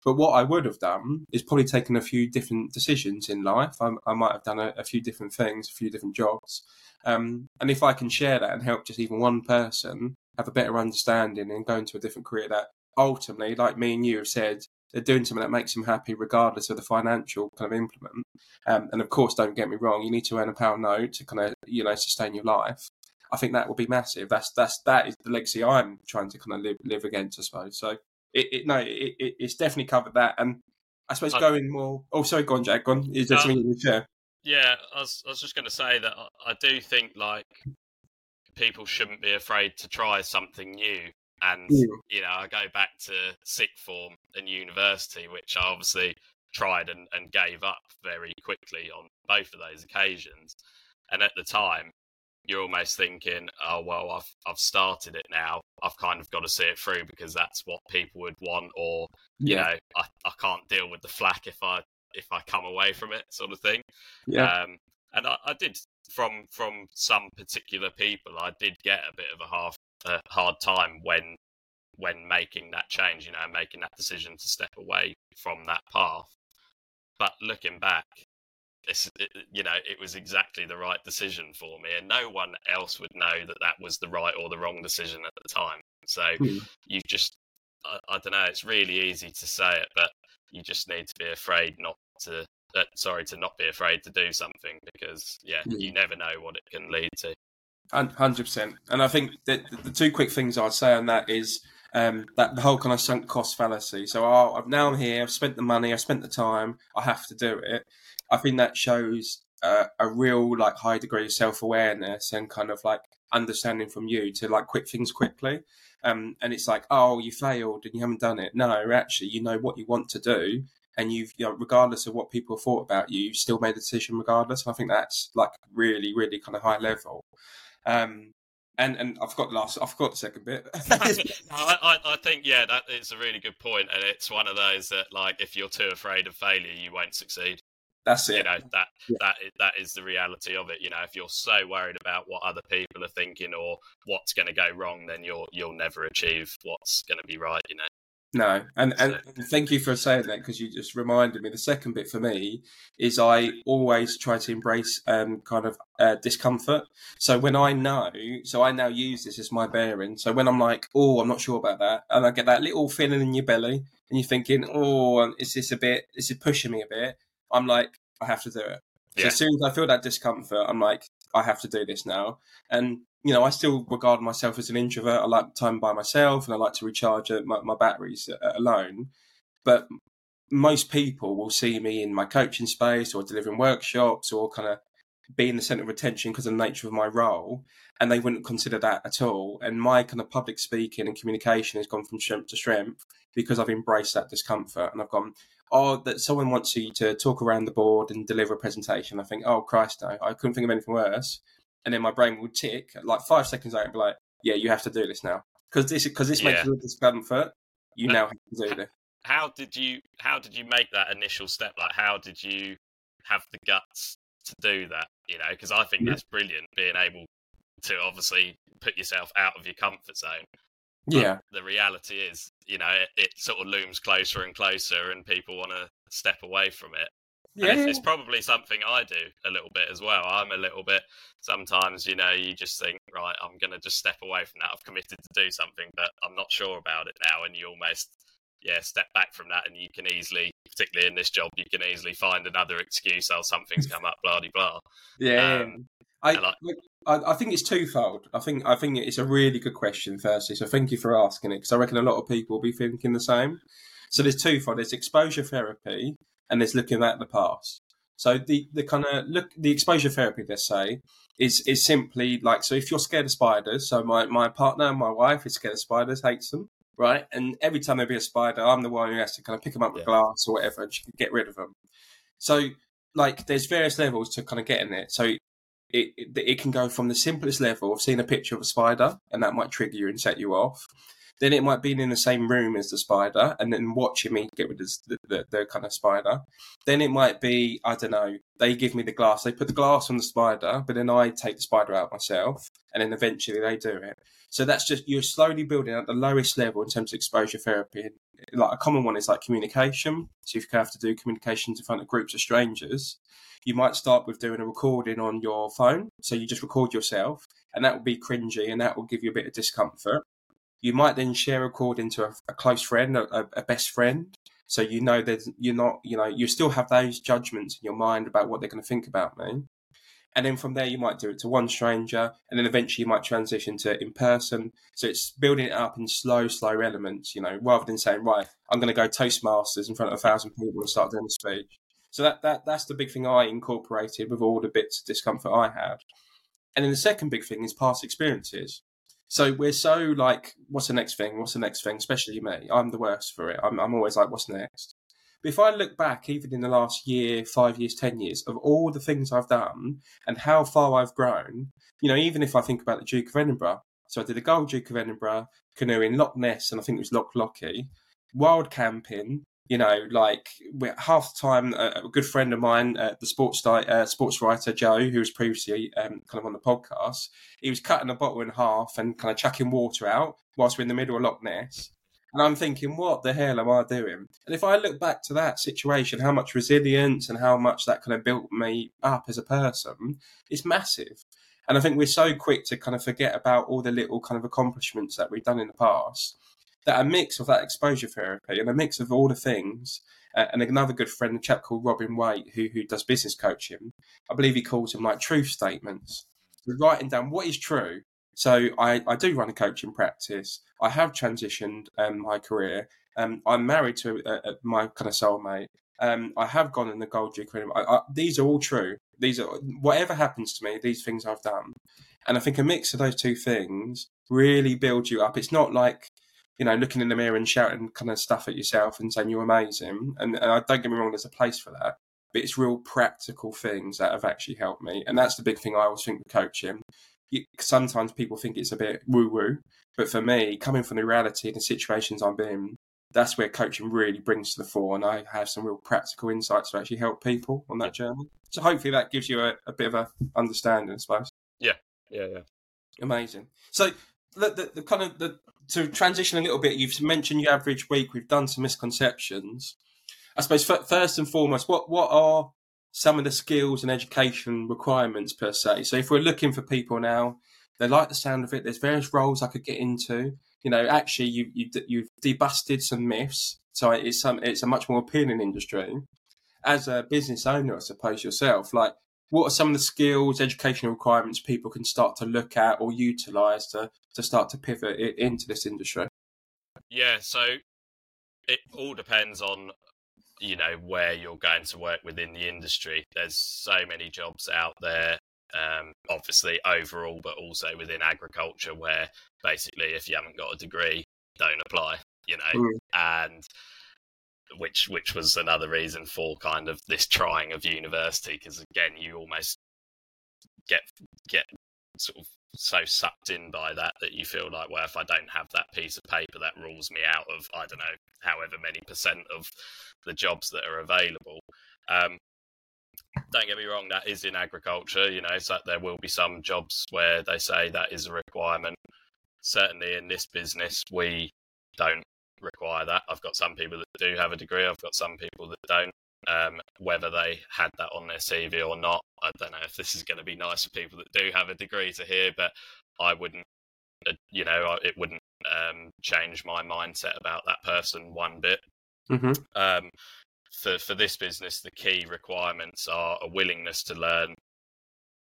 But what I would have done is probably taken a few different decisions in life. I, I might have done a, a, few different things, a few different jobs. Um, and if I can share that and help just even one person have a better understanding and go into a different career that ultimately, like me and you have said, they're doing something that makes them happy regardless of the financial kind of implement. Um, and of course, don't get me wrong, you need to earn a pound note to kind of, you know, sustain your life. I think that will be massive. That's that's that is the legacy I'm trying to kind of live live against, I suppose. So it, it no, it, it, it's definitely covered that. And I suppose uh, going more. Oh, sorry, go on, Jack. Go on. Is there uh, something you share? Yeah, I was, I was just going to say that I, I do think like people shouldn't be afraid to try something new. And mm. you know, I go back to sixth form and university, which I obviously tried and, and gave up very quickly on both of those occasions. And at the time, you're almost thinking, oh well, I've I've started it now. I've kind of got to see it through because that's what people would want, or you yeah. know, I, I can't deal with the flack if I if I come away from it, sort of thing. Yeah. Um, and I, I did from from some particular people, I did get a bit of a half a hard time when when making that change, you know, making that decision to step away from that path. But looking back, this, it, you know, it was exactly the right decision for me, and no one else would know that that was the right or the wrong decision at the time. So mm. you just, I, I, don't know, it's really easy to say it, but you just need to be afraid not to, uh, sorry, to not be afraid to do something because, yeah, mm. you never know what it can lead to. Hundred percent, and I think that the two quick things I'd say on that is um, that the whole kind of sunk cost fallacy. So I've now I'm here, I've spent the money, I've spent the time, I have to do it. I think that shows uh, a real like high degree of self awareness and kind of like understanding from you to like quit things quickly. Um, and it's like, oh, you failed and you haven't done it. No, actually, you know what you want to do, and you've, you know, regardless of what people thought about you, you've still made a decision regardless. And I think that's like really, really kind of high level. Um, and and I forgot the last. I forgot the second bit. I, I, I think yeah, that is a really good point, and it's one of those that like if you're too afraid of failure, you won't succeed. That's it. You know that yeah. that that is the reality of it. You know, if you're so worried about what other people are thinking or what's going to go wrong, then you'll you'll never achieve what's going to be right. You know. No, and and thank you for saying that because you just reminded me. The second bit for me is I always try to embrace um, kind of uh, discomfort. So when I know, so I now use this as my bearing. So when I'm like, oh, I'm not sure about that, and I get that little feeling in your belly, and you're thinking, oh, is this a bit? Is it pushing me a bit? I'm like, I have to do it. Yeah. So as soon as I feel that discomfort, I'm like, I have to do this now. And you know, I still regard myself as an introvert. I like time by myself, and I like to recharge my, my batteries uh, alone. But most people will see me in my coaching space or delivering workshops or kind of being the center of attention because of the nature of my role, and they wouldn't consider that at all. And my kind of public speaking and communication has gone from strength to strength because I've embraced that discomfort and I've gone, oh, that someone wants you to talk around the board and deliver a presentation. I think, oh Christ, no, I couldn't think of anything worse. And then my brain would tick like five seconds later and be like, yeah, you have to do this now because this because this yeah. makes you discomfort. You now have to do this. How did you how did you make that initial step? Like, how did you have the guts to do that? You know, because I think yeah. that's brilliant being able to obviously put yourself out of your comfort zone yeah. the reality is, you know, it, it, sort of looms closer and closer, and people want to step away from it. Yeah. It's, it's, probably something I do a little bit as well. I'm a little bit sometimes, you know, you just think, right, I'm going to just step away from that. I've committed to do something, but I'm not sure about it now. And you almost, yeah, step back from that, and you can easily, particularly in this job, you can easily find another excuse. Oh, something's come up, blah blah. Yeah. Um, I, I, I think it's twofold. I think I think it's a really good question. Firstly, so thank you for asking it because I reckon a lot of people will be thinking the same. So there's twofold. There's exposure therapy and there's looking at the past. So the the kind of look the exposure therapy, let's say, is is simply like so if you're scared of spiders. So my my partner, my wife is scared of spiders, hates them, right? And every time there be a spider, I'm the one who has to kind of pick them up with yeah. glass or whatever, and she can get rid of them. So like there's various levels to kind of getting it. So it, it, can go from the simplest level of seeing a picture of a spider, and that might trigger you and set you off, Then it might be in the same room as the spider and then watching me get rid of the, the, the kind of spider. Then it might be, I don't know, they give me the glass, they put the glass on the spider, but then I take the spider out myself and then eventually they do it. So that's just, you're slowly building at the lowest level in terms of exposure therapy. Like a common one is like communication. So if you have to do communications in front of groups of strangers, you might start with doing a recording on your phone. So you just record yourself and that will be cringy and that will give you a bit of discomfort. You might then share a recording to a, a close friend, a, a, best friend. So you know that you're not, you know, you still have those judgments in your mind about what they're going to think about me. And then from there, you might do it to one stranger, and then eventually you might transition to in person. So it's building it up in slow, slow elements, you know, rather than saying, right, I'm going to go Toastmasters in front of a thousand people and start doing a speech. So that, that that's the big thing I incorporated with all the bits of discomfort I had. And then the second big thing is past experiences. So we're so like, what's the next thing? What's the next thing? Especially me. I'm the worst for it. I'm, I'm always like, what's next? But if I look back, even in the last year, five years, 10 years, of all the things I've done and how far I've grown, you know, even if I think about the Duke of Edinburgh, so I did a Gold Duke of Edinburgh, canoe in Loch Ness, and I think it was Loch Lochy, wild camping, you know, like half the time, uh, a good friend of mine, uh, the sports uh, sports writer Joe, who was previously um, kind of on the podcast, he was cutting a bottle in half and kind of chucking water out whilst we're in the middle of Loch Ness. And I'm thinking, what the hell am I doing? And if I look back to that situation, how much resilience and how much that kind of built me up as a person, it's massive. And I think we're so quick to kind of forget about all the little kind of accomplishments that we've done in the past that a mix of that exposure therapy and a mix of all the things. Uh, and another good friend, a chap called Robin White, who who does business coaching, I believe he calls them like truth statements. So writing down what is true. So I, I do run a coaching practice. I have transitioned um, my career. Um, I'm married to uh, uh, my kind of soulmate. Um, I have gone in the gold I, these are all true. These are whatever happens to me. These things I've done, and I think a mix of those two things really builds you up. It's not like you know, looking in the mirror and shouting kind of stuff at yourself and saying you're amazing. And, and I don't get me wrong, there's a place for that, but it's real practical things that have actually helped me. And that's the big thing I always think with coaching. You, sometimes people think it's a bit woo woo, but for me, coming from the reality and the situations I'm in, that's where coaching really brings to the fore. And I have some real practical insights to actually help people on that journey. So hopefully that gives you a, a bit of a understanding, I suppose. Yeah, yeah, yeah. Amazing. So the, the, the kind of the to transition a little bit, you've mentioned your average week. We've done some misconceptions. I suppose first and foremost, what what are some of the skills and education requirements per se? So if we're looking for people now, they like the sound of it. There's various roles I could get into. You know, actually, you, you you've debusted some myths, so it's some it's a much more appealing industry. As a business owner, I suppose yourself, like what are some of the skills, educational requirements people can start to look at or utilize to, to start to pivot it into this industry? Yeah, so it all depends on you know where you're going to work within the industry. There's so many jobs out there, um, obviously overall, but also within agriculture, where basically if you haven't got a degree, don't apply. You know, mm. and which which was another reason for kind of this trying of university because again you almost get get sort of so sucked in by that that you feel like well if I don't have that piece of paper that rules me out of I don't know however many percent of the jobs that are available um, don't get me wrong that is in agriculture you know so there will be some jobs where they say that is a requirement. Certainly in this business we don't require that. I've got some people that do have a degree. I've got some people that don't. Um, whether they had that on their CV or not, I don't know if this is going to be nice for people that do have a degree to hear, but I wouldn't, uh, you know, it wouldn't um, change my mindset about that person one bit. Mm-hmm. Um, for for this business, the key requirements are a willingness to learn,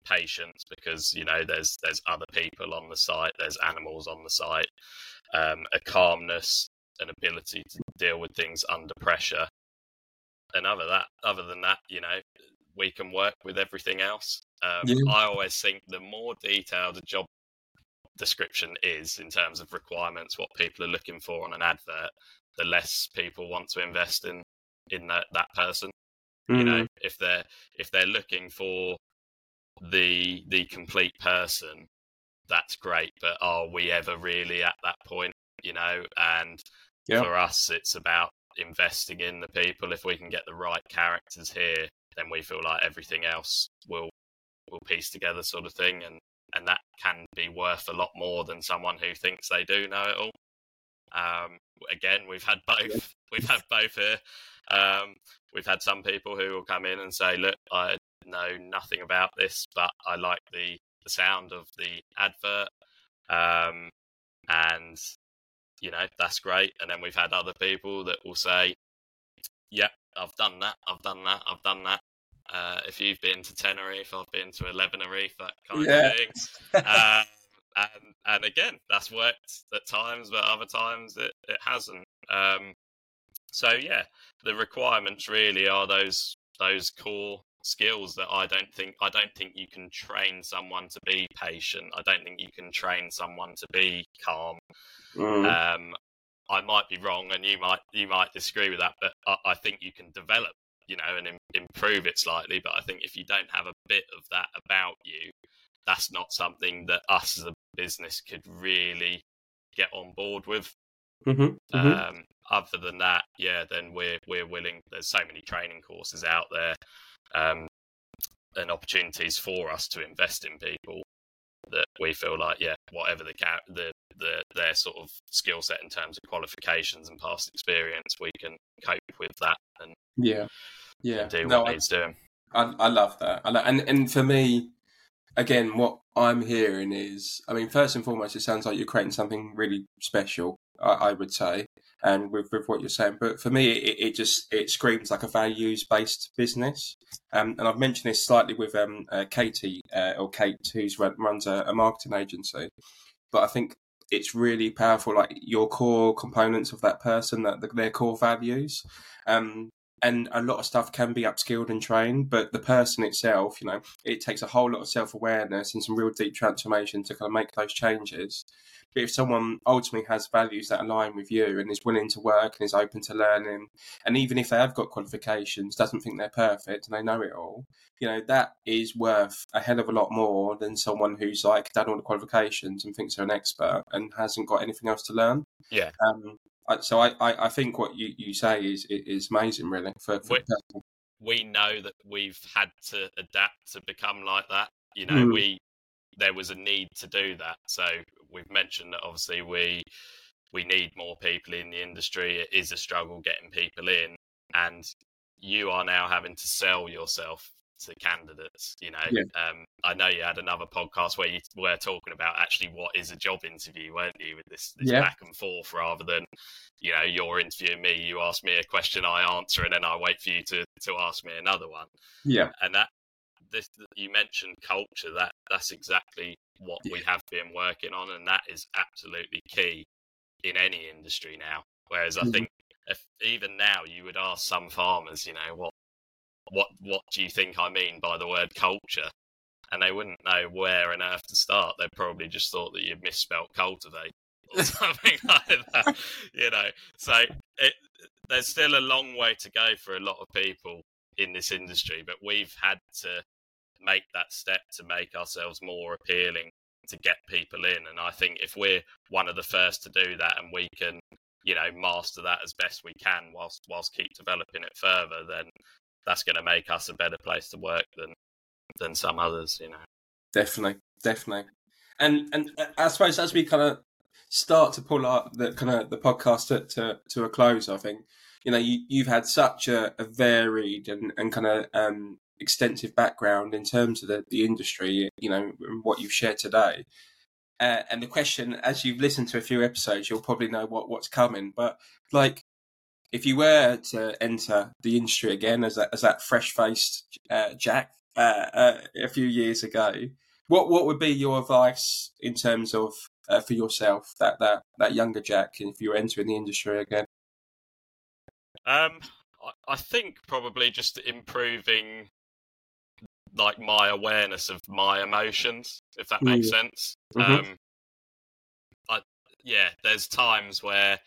patience because you know there's there's other people on the site, there's animals on the site, um, a calmness an ability to deal with things under pressure. And other that, other than that, you know, we can work with everything else. Um, yeah. I always think the more detailed a job description is in terms of requirements, what people are looking for on an advert, the less people want to invest in in that that person. Mm. You know, mm-hmm. if they're if they're looking for the the complete person, that's great. But are we ever really at that point? You know, and Yeah. for us, it's about investing in the people. If we can get the right characters here, then we feel like everything else will will piece together, sort of thing, and and that can be worth a lot more than someone who thinks they do know it all. Um, again, we've had both. We've had both here. Um, we've had some people who will come in and say, "Look, I know nothing about this, but I like the the sound of the advert." Um, and you know that's great. And then we've had other people that will say, "Yeah, I've done that. I've done that. I've done that." Uh, if you've been to Tenerife, I've been to Elevenerife, that kind Yeah. of thing. Um, and and again, that's worked at times, but other times it, it hasn't. Um, so yeah, the requirements really are those those core skills that I don't think I don't think you can train someone to be patient. I don't think you can train someone to be calm. Mm. Um, I might be wrong, and you might you might disagree with that, but I, I think you can develop, you know, and im- improve it slightly. But I think if you don't have a bit of that about you, that's not something that us as a business could really get on board with. Mhm, mhm. Um, other than that, yeah, then we're we're willing. There's so many training courses out there, um, and opportunities for us to invest in people that we feel like, yeah, whatever the the the their sort of skill set in terms of qualifications and past experience, we can cope with that and, yeah, yeah. and do No, what I, needs doing. I, I love that. I lo- and and for me, again, what I'm hearing is, I mean, first and foremost, it sounds like you're creating something really special. I, I would say, and with with what you're saying, but for me, it, it just it screams like a values based business. Um, and I've mentioned this slightly with um uh, Katie uh, or Kate, who's run, runs a, a marketing agency, but I think it's really powerful, like your core components of that person, that their core values. Um, and a lot of stuff can be upskilled and trained, but the person itself, you know, it takes a whole lot of self awareness and some real deep transformation to kind of make those changes. But if someone ultimately has values that align with you and is willing to work and is open to learning, and even if they have got qualifications, doesn't think they're perfect and they know it all, you know, that is worth a hell of a lot more than someone who's like done all the qualifications and thinks they're an expert and hasn't got anything else to learn. Yeah. Um, so I, I, I think what you, you say is is amazing, really. For, for person. we know that we've had to adapt to become like that. You know, Mm. we there was a need to do that. So we've mentioned that obviously we we need more people in the industry. It is a struggle getting people in, and you are now having to sell yourself to candidates. You know, Yeah. um, I know you had another podcast where you were talking about actually what is a job interview, weren't you? With this, this Yeah. back and forth rather than you know you're interviewing me, you ask me a question, I answer, and then I wait for you to to ask me another one Yeah, and that this you mentioned culture that that's exactly what we have been working on and that is absolutely key in any industry now. Whereas i Mhm. think if even now you would ask some farmers you know what what what do you think i mean by the word culture? And they wouldn't know where on earth to start. They probably just thought that you'd misspelt cultivate or something like that you know? So it there's still a long way to go for a lot of people in this industry, but we've had to make that step to make ourselves more appealing to get people in. And I think if we're one of the first to do that and we can, you know, master that as best we can whilst whilst keep developing it further, then that's going to make us a better place to work than than some others. You know. definitely, definitely. And and uh, I suppose as we kind of start to pull up the kind of the podcast to, to, to a close, I think you know you you've had such a, a varied and, and kind of um, extensive background in terms of the, the industry. You know what you've shared today. Uh, and the question, as you've listened to a few episodes, you'll probably know what, what's coming. But like, if you were to enter the industry again as that, as that fresh faced uh, Jack uh, uh, a few years ago, what what would be your advice in terms of uh, for yourself that, that that younger Jack if you were entering the industry again? Um, I think probably just improving like my awareness of my emotions, if that makes sense. Mhm. Um, I yeah, there's times where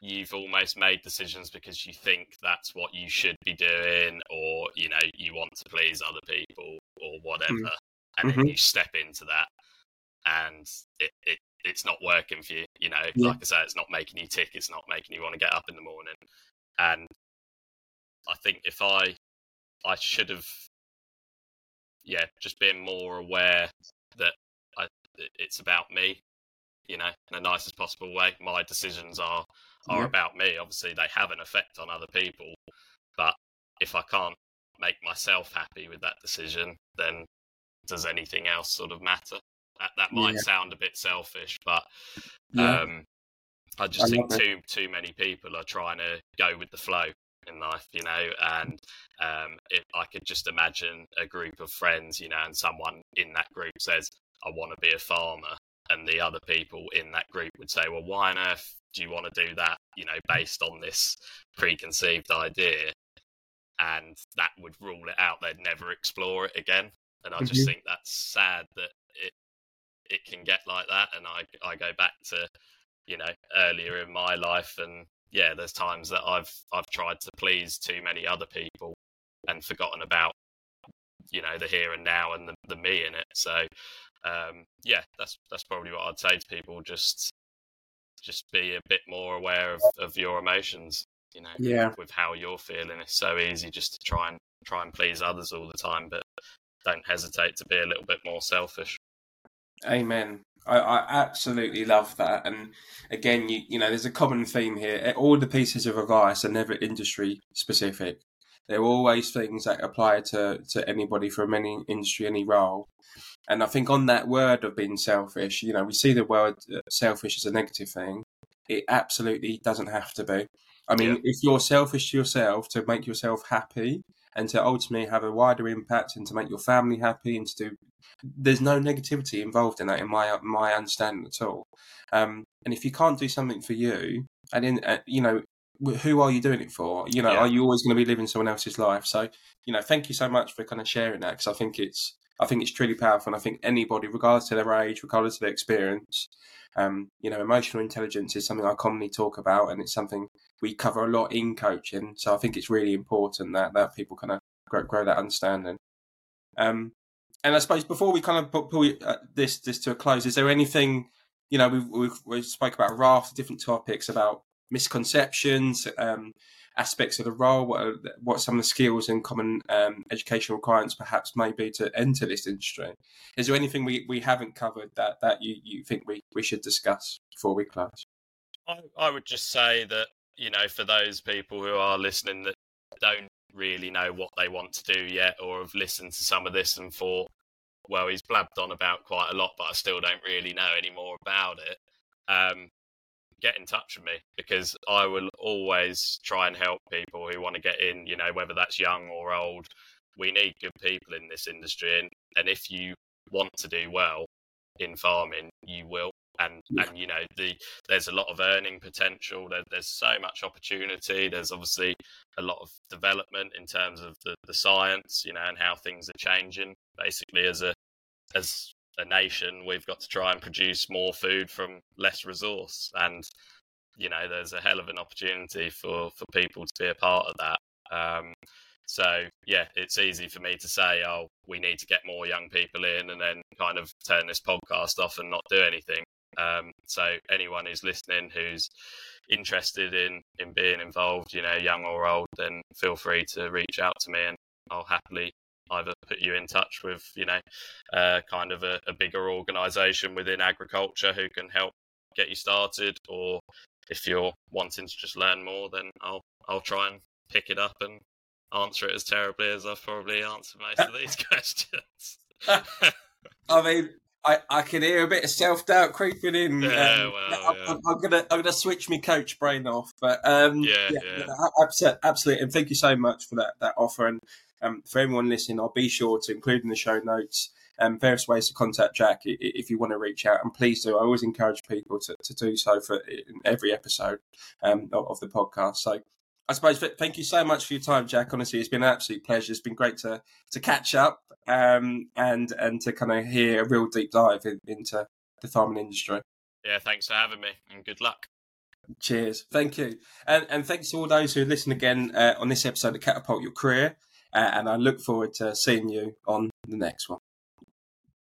you've almost made decisions because you think that's what you should be doing, or you know you want to please other people or whatever, and then Mhm. you step into that, and it, it it's not working for you. You know, Yeah. like I say, it's not making you tick. It's not making you want to get up in the morning. And I think if I, I should have, yeah, just being more aware that I, it's about me. You know, in the nicest possible way. My decisions are are Yeah. about me. Obviously, they have an effect on other people, but if I can't make myself happy with that decision, then does anything else sort of matter? That that might Yeah. sound a bit selfish, but Yeah. um, I just I think it. too too many people are trying to go with the flow in life, you know. And um, if I could just imagine a group of friends, you know, and someone in that group says, "I want to be a farmer," and the other people in that group would say, "Well, why on earth do you want to do that?" You know, based on this preconceived idea, and that would rule it out. They'd never explore it again. And I just Mhm. think that's sad that it it can get like that. And I I go back to you know earlier in my life, and yeah, there's times that I've I've tried to please too many other people and forgotten about you know the here and now and the, the me in it. So um, yeah, that's that's probably what I'd say to people. Just just be a bit more aware of, of your emotions. You know, Yeah. with how you're feeling. It's so easy just to try and try and please others all the time, but don't hesitate to be a little bit more selfish. Amen. I, I absolutely love that. And again, you you know, there's a common theme here. All the pieces of advice are never industry specific. They're always things that apply to, to anybody from any industry, any role. And I think on that word of being selfish, you know, we see the word uh, selfish as a negative thing. It absolutely doesn't have to be. I mean, Yeah. if you're selfish to yourself to make yourself happy and to ultimately have a wider impact and to make your family happy and to do there's no negativity involved in that in my my understanding at all. Um, and if you can't do something for you, and in uh, you know, who are you doing it for? You know, Yeah. are you always going to be living someone else's life? So, you know, thank you so much for kind of sharing that because I think it's I think it's truly powerful, and I think anybody, regardless of their age, regardless of their experience, um, you know, emotional intelligence is something I commonly talk about, and it's something we cover a lot in coaching. So I think it's really important that that people kind of grow, grow that understanding. Um, and I suppose before we kind of put, pull uh, this this to a close, is there anything you know we've we've, we spoke about a raft of different topics about misconceptions, um, aspects of the role, what are, what some of the skills and common um, educational requirements perhaps may be to enter this industry. Is there anything we, we haven't covered that, that you, you think we, we should discuss before we close? I, I would just say that you know for those people who are listening that don't really know what they want to do yet or have listened to some of this and thought well he's blabbed on about quite a lot but i still don't really know any more about it um, get in touch with me because i will always try and help people who want to get in you know whether that's young or old we need good people in this industry and, and if you want to do well in farming you will and Yeah. and you know the there's a lot of earning potential there, there's so much opportunity there's obviously a lot of development in terms of the, the science you know and how things are changing basically as a as a nation we've got to try and produce more food from less resource. And you know there's a hell of an opportunity for for people to be a part of that. Um so yeah it's easy for me to say oh we need to get more young people in and then kind of turn this podcast off and not do anything. Um, so anyone who's listening who's interested in in being involved, you know, young or old, then feel free to reach out to me, and I'll happily either put you in touch with, you know, uh, kind of a, a bigger organisation within agriculture who can help get you started, or if you're wanting to just learn more, then I'll I'll try and pick it up and answer it as terribly as I've probably answered most of these questions. I mean, I, I can hear a bit of self doubt creeping in. Yeah, um, well, I'm, yeah. I'm, I'm gonna I'm gonna switch my coach brain off, but um, Yeah, yeah. absolutely, absolutely, and thank you so much for that that offer. And um, for everyone listening, I'll be sure to include in the show notes um, various ways to contact Jack if you want to reach out, and please do. I always encourage people to, to do so for every episode um, of, of the podcast. So. I suppose thank you so much for your time, Jack. Honestly, it's been an absolute pleasure. It's been great to to catch up um, and and to kind of hear a real deep dive in, into the farming industry. yeah, thanks for having me, and good luck. Cheers, thank you, and and thanks to all those who listen again uh, on this episode of Catapult Your Career. And I look forward to seeing you on the next one.